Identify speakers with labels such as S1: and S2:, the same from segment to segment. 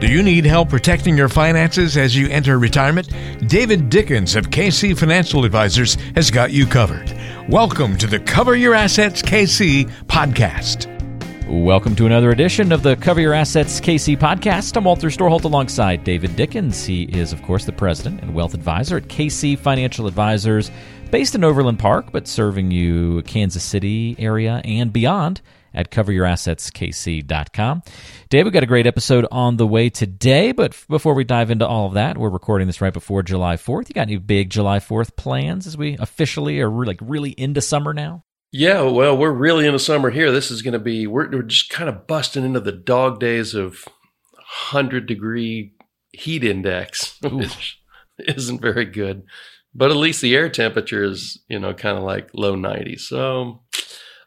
S1: Do you need help protecting your finances as you enter retirement? David Dickens of KC Financial Advisors has got you covered. Welcome to the Cover Your Assets KC podcast.
S2: Welcome to another edition of the Cover Your Assets KC podcast. I'm Walter Storholt alongside David Dickens. He is, of course, the president and wealth advisor at KC Financial Advisors, based in Overland Park, but serving you Kansas City area and beyond at coveryourassetskc.com. Dave, we've got a great episode on the way today, but before we dive into all of that, we're recording this right before July 4th. You got any big July 4th plans as we officially are like really into summer now?
S3: Yeah, well, we're really into summer here. This is going to be, we're, we're just kind of busting into the dog days of 100 degree heat index, which isn't very good. But at least the air temperature is, you know, kind of like low 90s. So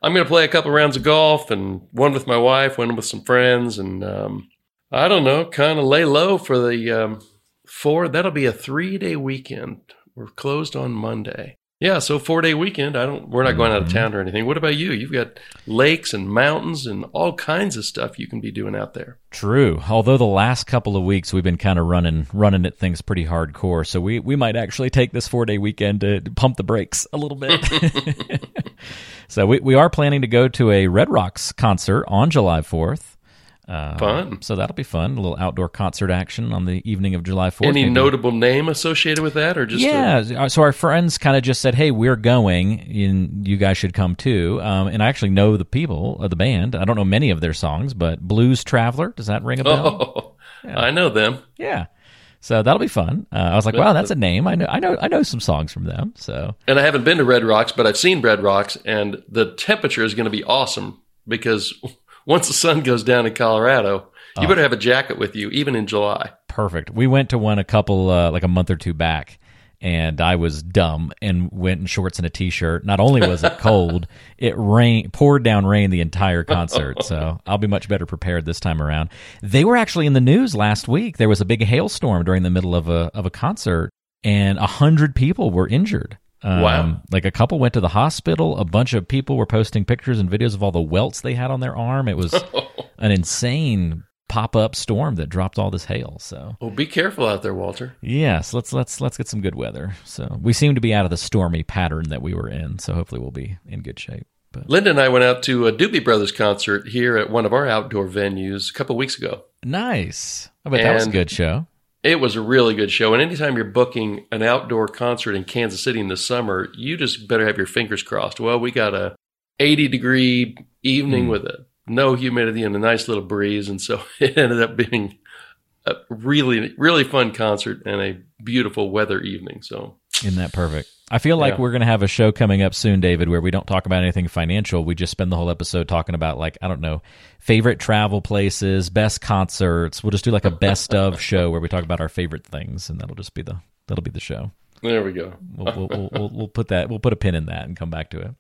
S3: I'm going to play a couple rounds of golf and one with my wife, one with some friends, and um, I don't know, kind of lay low for the um, four. That'll be a three day weekend. We're closed on Monday. Yeah, so four day weekend. I don't. We're not going out of town or anything. What about you? You've got lakes and mountains and all kinds of stuff you can be doing out there.
S2: True. Although the last couple of weeks we've been kind of running running at things pretty hardcore, so we we might actually take this four day weekend to pump the brakes a little bit. so we we are planning to go to a Red Rocks concert on July fourth.
S3: Uh, fun.
S2: So that'll be fun. A little outdoor concert action on the evening of July 4th.
S3: Any maybe. notable name associated with that, or just
S2: yeah? A- so our friends kind of just said, "Hey, we're going, and you guys should come too." Um, and I actually know the people of the band. I don't know many of their songs, but Blues Traveler does that ring a
S3: bell? Oh, yeah. I know them.
S2: Yeah. So that'll be fun. Uh, I was like, "Wow, that's a name. I know, I know, I know some songs from them." So,
S3: and I haven't been to Red Rocks, but I've seen Red Rocks, and the temperature is going to be awesome because once the sun goes down in Colorado, you oh. better have a jacket with you, even in July.
S2: Perfect. We went to one a couple, uh, like a month or two back, and I was dumb and went in shorts and a t-shirt. Not only was it cold, it rain poured down rain the entire concert. So I'll be much better prepared this time around. They were actually in the news last week. There was a big hailstorm during the middle of a of a concert, and a hundred people were injured.
S3: Um, wow.
S2: Like a couple went to the hospital. A bunch of people were posting pictures and videos of all the welts they had on their arm. It was an insane pop up storm that dropped all this hail. So,
S3: well, be careful out there, Walter.
S2: Yes, let's let's let's get some good weather. So we seem to be out of the stormy pattern that we were in. So hopefully we'll be in good shape.
S3: But. Linda and I went out to a Doobie Brothers concert here at one of our outdoor venues a couple weeks ago.
S2: Nice. I bet and that was a good show.
S3: It was a really good show. And anytime you're booking an outdoor concert in Kansas City in the summer, you just better have your fingers crossed. Well, we got a 80 degree evening mm. with a no humidity and a nice little breeze. And so it ended up being a really, really fun concert and a beautiful weather evening. So,
S2: isn't that perfect? I feel like yeah. we're going to have a show coming up soon, David, where we don't talk about anything financial. We just spend the whole episode talking about, like, I don't know, favorite travel places, best concerts. We'll just do like a best of show where we talk about our favorite things, and that'll just be the that'll be the show.
S3: There we go.
S2: we'll, we'll, we'll, we'll, put that. We'll put a pin in that and come back to it.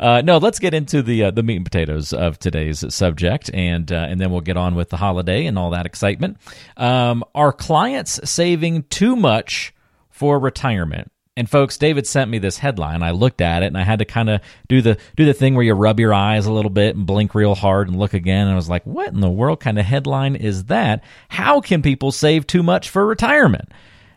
S2: Uh, no, let's get into the uh, the meat and potatoes of today's subject, and uh, and then we'll get on with the holiday and all that excitement. Um, are clients saving too much for retirement? And folks, David sent me this headline. I looked at it and I had to kind of do the do the thing where you rub your eyes a little bit and blink real hard and look again. And I was like, "What in the world kind of headline is that? How can people save too much for retirement?"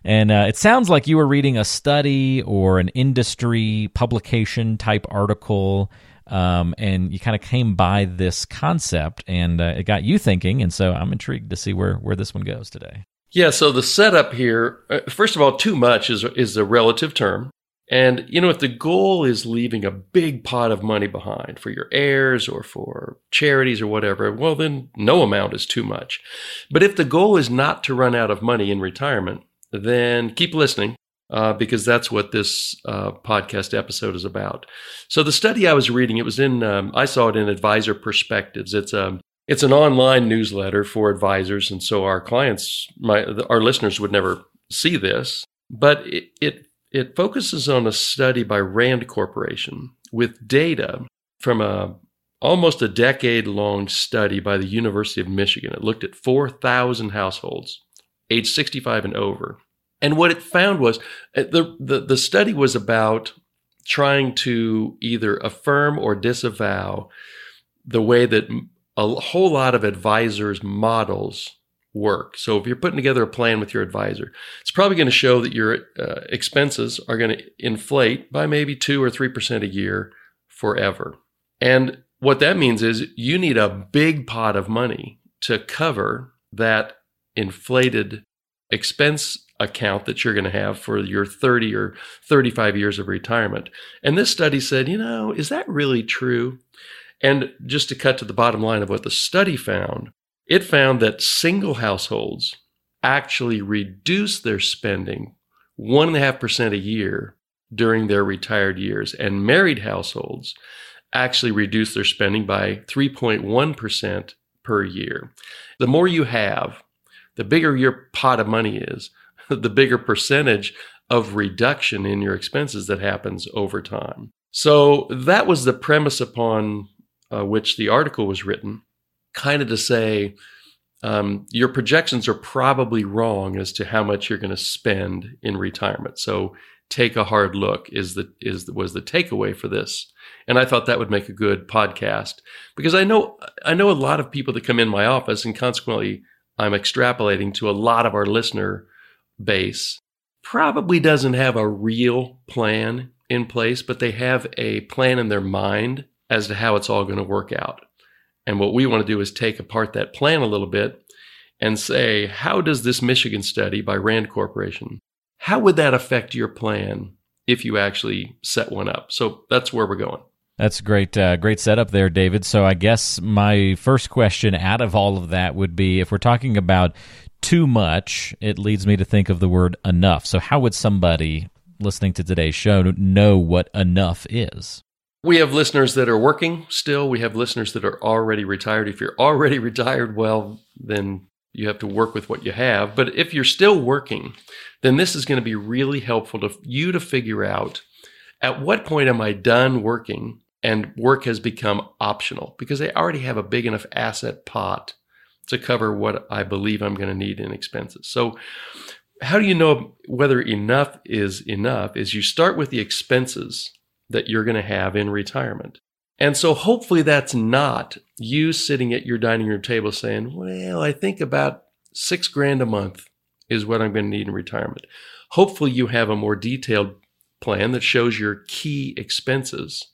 S2: And uh, it sounds like you were reading a study or an industry publication type article, um, and you kind of came by this concept, and uh, it got you thinking. And so I'm intrigued to see where where this one goes today.
S3: Yeah. So the setup here, uh, first of all, too much is is a relative term. And, you know, if the goal is leaving a big pot of money behind for your heirs or for charities or whatever, well, then no amount is too much. But if the goal is not to run out of money in retirement, then keep listening uh, because that's what this uh, podcast episode is about. So the study I was reading, it was in, um, I saw it in Advisor Perspectives. It's a um, it's an online newsletter for advisors, and so our clients, my our listeners would never see this, but it, it it focuses on a study by Rand Corporation with data from a almost a decade long study by the University of Michigan. It looked at 4,000 households age 65 and over. And what it found was uh, the, the, the study was about trying to either affirm or disavow the way that a whole lot of advisors' models work. So if you're putting together a plan with your advisor, it's probably going to show that your uh, expenses are going to inflate by maybe 2 or 3% a year forever. And what that means is you need a big pot of money to cover that inflated expense account that you're going to have for your 30 or 35 years of retirement. And this study said, you know, is that really true? And just to cut to the bottom line of what the study found, it found that single households actually reduce their spending 1.5% a year during their retired years, and married households actually reduce their spending by 3.1% per year. The more you have, the bigger your pot of money is, the bigger percentage of reduction in your expenses that happens over time. So that was the premise upon uh, which the article was written, kind of to say um, your projections are probably wrong as to how much you're going to spend in retirement. So take a hard look is the is was the takeaway for this. And I thought that would make a good podcast because I know I know a lot of people that come in my office, and consequently, I'm extrapolating to a lot of our listener base probably doesn't have a real plan in place, but they have a plan in their mind as to how it's all going to work out. And what we want to do is take apart that plan a little bit and say, how does this Michigan study by Rand Corporation, how would that affect your plan if you actually set one up? So that's where we're going.
S2: That's great, uh, great setup there, David. So I guess my first question out of all of that would be, if we're talking about too much, it leads me to think of the word enough. So how would somebody listening to today's show know what enough is?
S3: We have listeners that are working still. We have listeners that are already retired. If you're already retired, well, then you have to work with what you have. But if you're still working, then this is going to be really helpful to you to figure out at what point am I done working and work has become optional because they already have a big enough asset pot to cover what I believe I'm going to need in expenses. So, how do you know whether enough is enough? Is you start with the expenses that you're going to have in retirement. And so hopefully that's not you sitting at your dining room table saying, well, I think about six grand a month is what I'm going to need in retirement. Hopefully you have a more detailed plan that shows your key expenses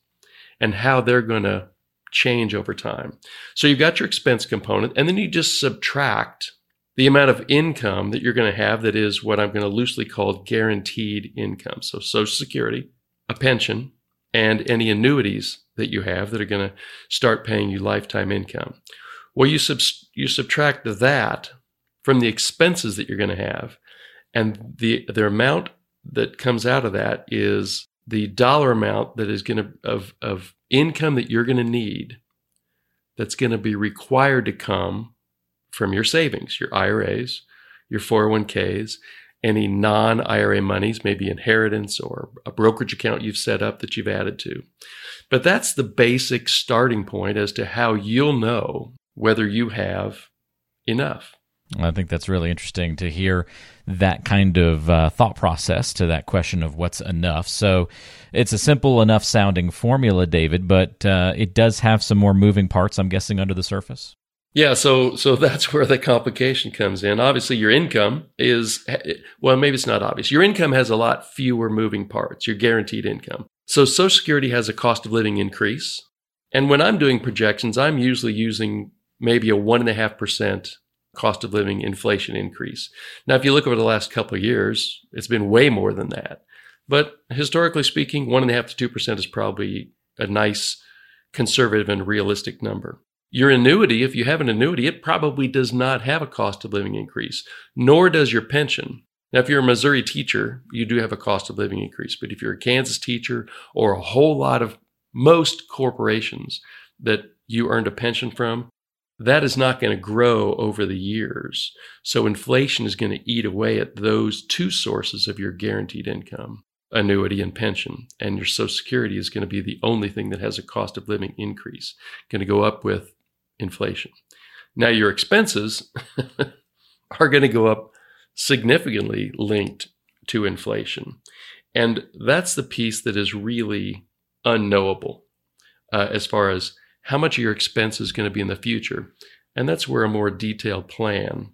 S3: and how they're going to change over time. So you've got your expense component, and then you just subtract the amount of income that you're going to have that is what I'm going to loosely call guaranteed income. So Social Security, a pension, and any annuities that you have that are going to start paying you lifetime income. Well, you, sub- you subtract that from the expenses that you're going to have, and the, the amount that comes out of that is the dollar amount that is going to of, of income that you're going to need that's going to be required to come from your savings, your IRAs, your 401ks, any non IRA monies, maybe inheritance or a brokerage account you've set up that you've added to. But that's the basic starting point as to how you'll know whether you have enough.
S2: I think that's really interesting to hear that kind of uh, thought process to that question of what's enough. So it's a simple enough sounding formula, David, but uh, it does have some more moving parts, I'm guessing, under the surface.
S3: Yeah, so so that's where the complication comes in. Obviously, your income is well, maybe it's not obvious. Your income has a lot fewer moving parts. Your guaranteed income. So Social Security has a cost of living increase, and when I'm doing projections, I'm usually using maybe a one and a half percent cost of living inflation increase. Now, if you look over the last couple of years, it's been way more than that. But historically speaking, one and a half to two percent is probably a nice conservative and realistic number. Your annuity, if you have an annuity, it probably does not have a cost of living increase, nor does your pension. Now, if you're a Missouri teacher, you do have a cost of living increase. But if you're a Kansas teacher or a whole lot of most corporations that you earned a pension from, that is not going to grow over the years. So inflation is going to eat away at those two sources of your guaranteed income annuity and pension. And your Social Security is going to be the only thing that has a cost of living increase, going to go up with inflation. Now, your expenses are going to go up significantly linked to inflation. And that's the piece that is really unknowable uh, as far as how much of your expense is going to be in the future. And that's where a more detailed plan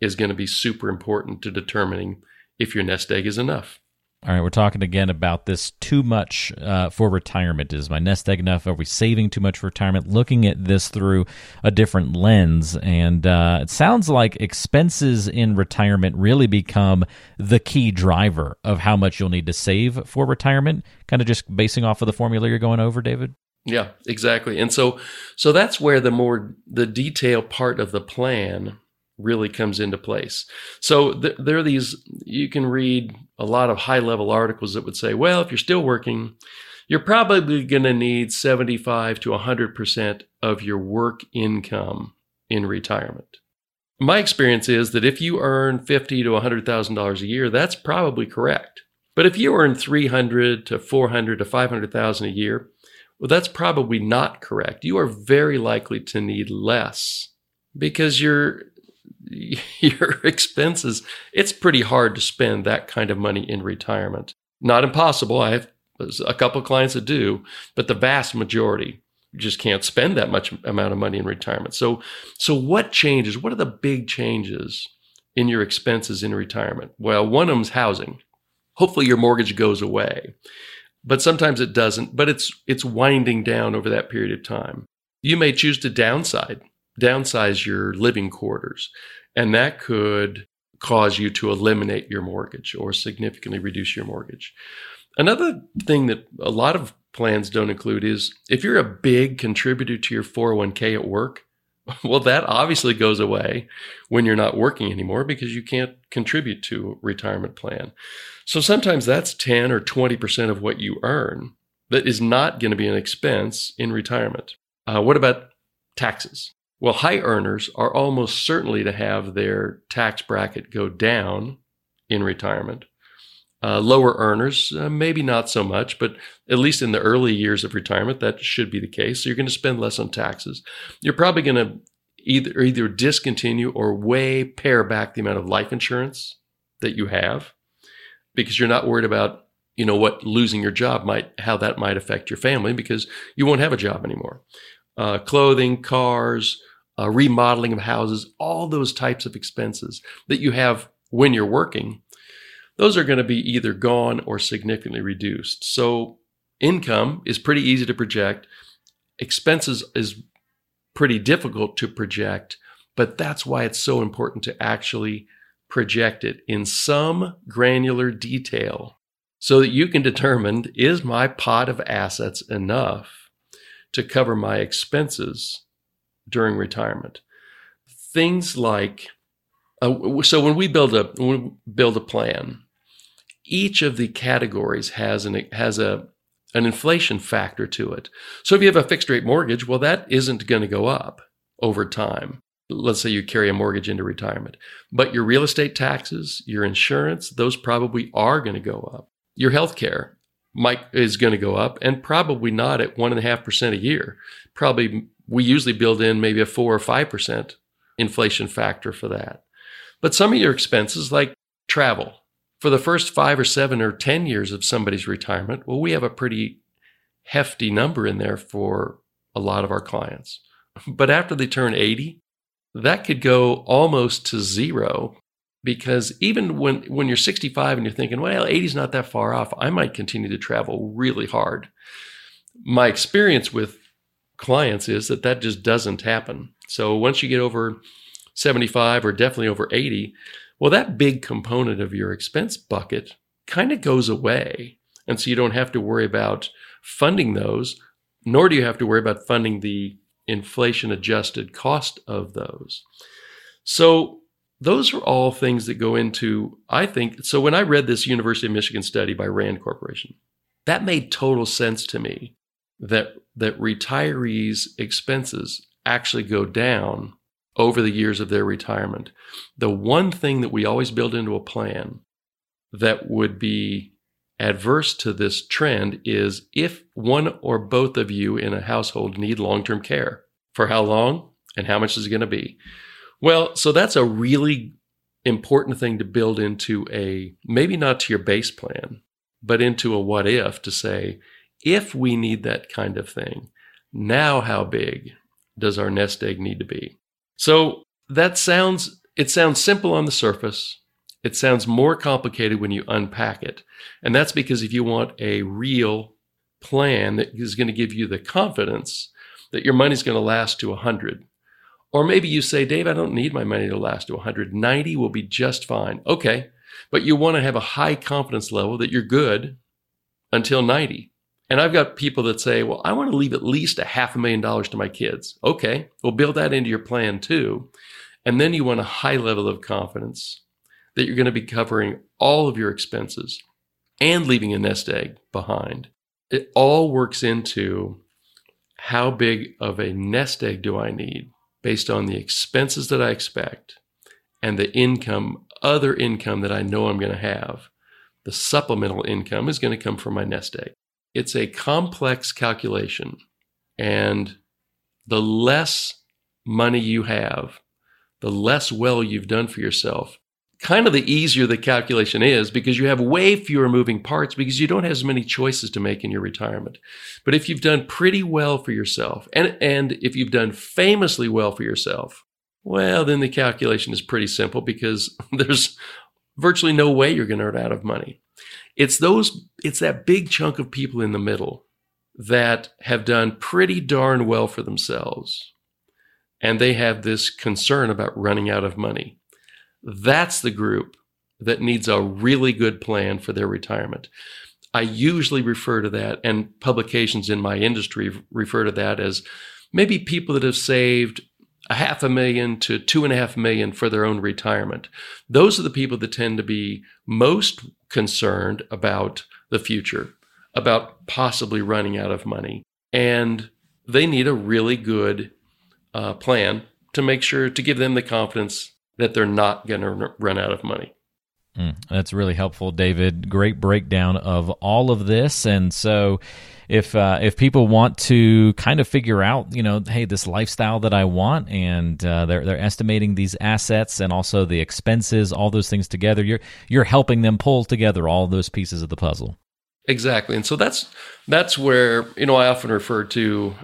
S3: is going to be super important to determining if your nest egg is enough.
S2: All right, we're talking again about this too much uh, for retirement. Is my nest egg enough? Are we saving too much for retirement? Looking at this through a different lens. And uh, it sounds like expenses in retirement really become the key driver of how much you'll need to save for retirement, kind of just basing off of the formula you're going over, David?
S3: Yeah, exactly. And so so that's where the more the detail part of the plan really comes into place. So th- there are these, you can read a lot of high level articles that would say, well, if you're still working, you're probably going to need 75 to 100% of your work income in retirement. My experience is that if you earn fifty to $100,000 a year, that's probably correct. But if you earn 300 to 400 to 500,000 a year, well, that's probably not correct. You are very likely to need less because you're your expenses, it's pretty hard to spend that kind of money in retirement. Not impossible. I have a couple of clients that do, but the vast majority just can't spend that much amount of money in retirement. So, so what changes? What are the big changes in your expenses in retirement? Well, one of them is housing. Hopefully, your mortgage goes away, but sometimes it doesn't. But it's it's winding down over that period of time. You may choose to downside downsize your living quarters. And that could cause you to eliminate your mortgage or significantly reduce your mortgage. Another thing that a lot of plans don't include is if you're a big contributor to your 401k at work, well, that obviously goes away when you're not working anymore because you can't contribute to a retirement plan. So sometimes that's 10 or 20% of what you earn that is not going to be an expense in retirement. Uh, what about taxes? Well, high earners are almost certainly to have their tax bracket go down in retirement. Uh, lower earners, uh, maybe not so much, but at least in the early years of retirement, that should be the case. So you're going to spend less on taxes. You're probably going to either either discontinue or way pare back the amount of life insurance that you have because you're not worried about you know what losing your job might how that might affect your family because you won't have a job anymore uh, clothing, cars, uh, remodeling of houses, all those types of expenses that you have when you're working, those are going to be either gone or significantly reduced. So income is pretty easy to project. Expenses is pretty difficult to project, but that's why it's so important to actually project it in some granular detail so that you can determine is my pot of assets enough to cover my expenses during retirement. Things like uh, so when we build a when we build a plan, each of the categories has an has a an inflation factor to it. So if you have a fixed rate mortgage, well, that isn't going to go up over time. Let's say you carry a mortgage into retirement, but your real estate taxes, your insurance, those probably are going to go up. Your health care, might is going to go up and probably not at one and a half percent a year. Probably we usually build in maybe a four or five percent inflation factor for that. But some of your expenses like travel for the first five or seven or 10 years of somebody's retirement, well, we have a pretty hefty number in there for a lot of our clients. But after they turn 80, that could go almost to zero because even when when you're 65 and you're thinking, well, 80 is not that far off, I might continue to travel really hard. My experience with clients is that that just doesn't happen. So once you get over 75 or definitely over 80, well, that big component of your expense bucket kind of goes away. And so you don't have to worry about funding those, nor do you have to worry about funding the inflation adjusted cost of those. So those are all things that go into, I think. So when I read this University of Michigan study by Rand Corporation, that made total sense to me that, that retirees' expenses actually go down over the years of their retirement. The one thing that we always build into a plan that would be adverse to this trend is if one or both of you in a household need long term care. For how long and how much is it going to be? Well, so that's a really important thing to build into a maybe not to your base plan, but into a what if to say, if we need that kind of thing, now how big does our nest egg need to be? So that sounds it sounds simple on the surface. It sounds more complicated when you unpack it. And that's because if you want a real plan that is going to give you the confidence that your money's going to last to 100, or maybe you say, Dave, I don't need my money to last to 190 will be just fine. Okay. But you want to have a high confidence level that you're good until 90. And I've got people that say, well, I want to leave at least a half a million dollars to my kids. Okay. Well, build that into your plan too. And then you want a high level of confidence that you're going to be covering all of your expenses and leaving a nest egg behind. It all works into how big of a nest egg do I need based on the expenses that I expect and the income, other income that I know I'm going to have. The supplemental income is going to come from my nest egg. It's a complex calculation. And the less money you have, the less well you've done for yourself, kind of the easier the calculation is because you have way fewer moving parts because you don't have as many choices to make in your retirement. But if you've done pretty well for yourself and, and if you've done famously well for yourself, well, then the calculation is pretty simple because there's virtually no way you're going to run out of money. It's those, it's that big chunk of people in the middle that have done pretty darn well for themselves. And they have this concern about running out of money. That's the group that needs a really good plan for their retirement. I usually refer to that, and publications in my industry refer to that as maybe people that have saved a half a million to two and a half million for their own retirement. Those are the people that tend to be most concerned about the future, about possibly running out of money. And they need a really good uh, plan to make sure to give them the confidence that they're not going to run out of money.
S2: Mm, that's really helpful, David. Great breakdown of all of this. And so, if uh, if people want to kind of figure out, you know, hey, this lifestyle that I want, and uh, they're they're estimating these assets and also the expenses, all those things together, you're you're helping them pull together all those pieces of the puzzle.
S3: Exactly, and so that's that's where you know I often refer to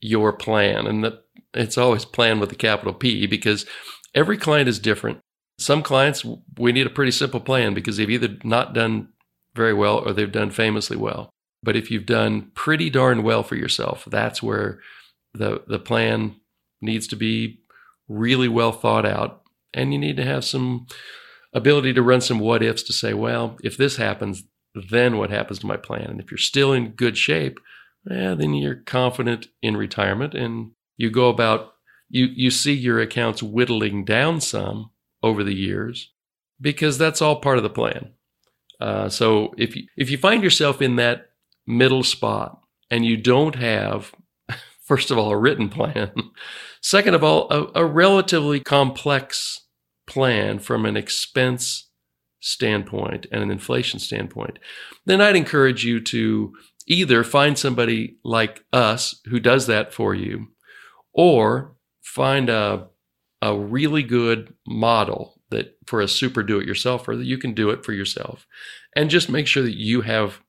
S3: your plan, and that it's always plan with a capital P because every client is different. Some clients, we need a pretty simple plan because they've either not done very well or they've done famously well. But if you've done pretty darn well for yourself, that's where the, the plan needs to be really well thought out. And you need to have some ability to run some what ifs to say, well, if this happens, then what happens to my plan? And if you're still in good shape, yeah, then you're confident in retirement and you go about you you see your accounts whittling down some over the years because that's all part of the plan. Uh, so if you, if you find yourself in that middle spot and you don't have, first of all, a written plan, second of all, a, a relatively complex plan from an expense standpoint and an inflation standpoint, then I'd encourage you to either find somebody like us who does that for you, or find a a really good model that for a super do it yourselfer that you can do it for yourself and just make sure that you have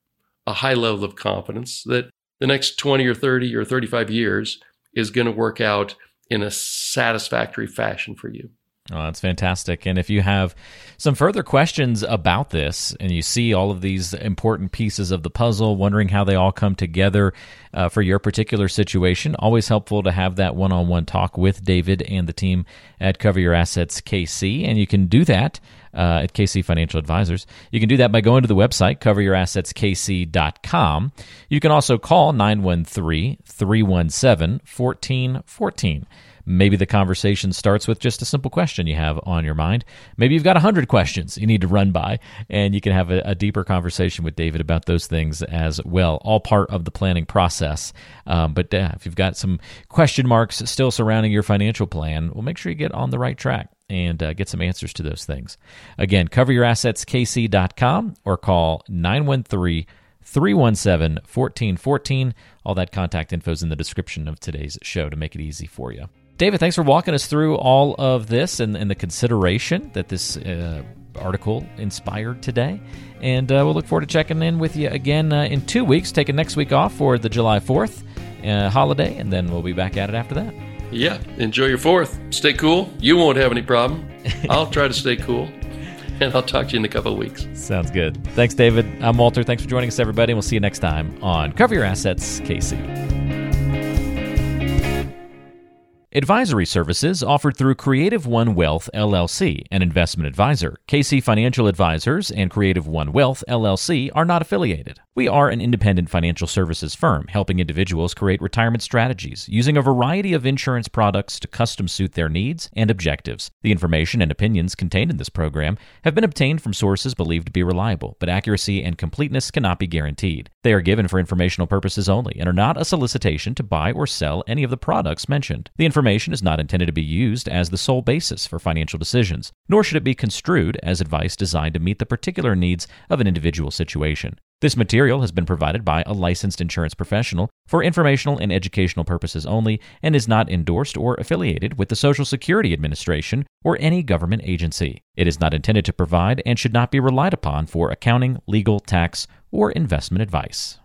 S3: a high level of confidence that the next 20 or 30 or 35 years is going to work out in a satisfactory fashion for you.
S2: Oh, that's fantastic. And if you have some further questions about this and you see all of these important pieces of the puzzle, wondering how they all come together uh, for your particular situation, always helpful to have that one on one talk with David and the team at Cover Your Assets KC. And you can do that uh, at KC Financial Advisors. You can do that by going to the website, coveryourassetskc.com. You can also call 913 317 1414. Maybe the conversation starts with just a simple question you have on your mind. Maybe you've got 100 questions you need to run by, and you can have a, a deeper conversation with David about those things as well. All part of the planning process. Um, but uh, if you've got some question marks still surrounding your financial plan, well, make sure you get on the right track and uh, get some answers to those things. Again, coveryourassetskc.com or call 913 317 1414. All that contact info is in the description of today's show to make it easy for you. David, thanks for walking us through all of this and, and the consideration that this uh, article inspired today. And uh, we'll look forward to checking in with you again uh, in two weeks, taking next week off for the July 4th uh, holiday, and then we'll be back at it after that.
S3: Yeah, enjoy your fourth. Stay cool. You won't have any problem. I'll try to stay cool. And I'll talk to you in a couple of weeks.
S2: Sounds good. Thanks, David. I'm Walter. Thanks for joining us, everybody. And we'll see you next time on Cover Your Assets, KC. Advisory services offered through Creative One Wealth LLC, an investment advisor. KC Financial Advisors and Creative One Wealth LLC are not affiliated. We are an independent financial services firm helping individuals create retirement strategies using a variety of insurance products to custom suit their needs and objectives. The information and opinions contained in this program have been obtained from sources believed to be reliable, but accuracy and completeness cannot be guaranteed. They are given for informational purposes only and are not a solicitation to buy or sell any of the products mentioned. The information is not intended to be used as the sole basis for financial decisions, nor should it be construed as advice designed to meet the particular needs of an individual situation. This material has been provided by a licensed insurance professional for informational and educational purposes only and is not endorsed or affiliated with the Social Security Administration or any government agency. It is not intended to provide and should not be relied upon for accounting, legal, tax, or investment advice.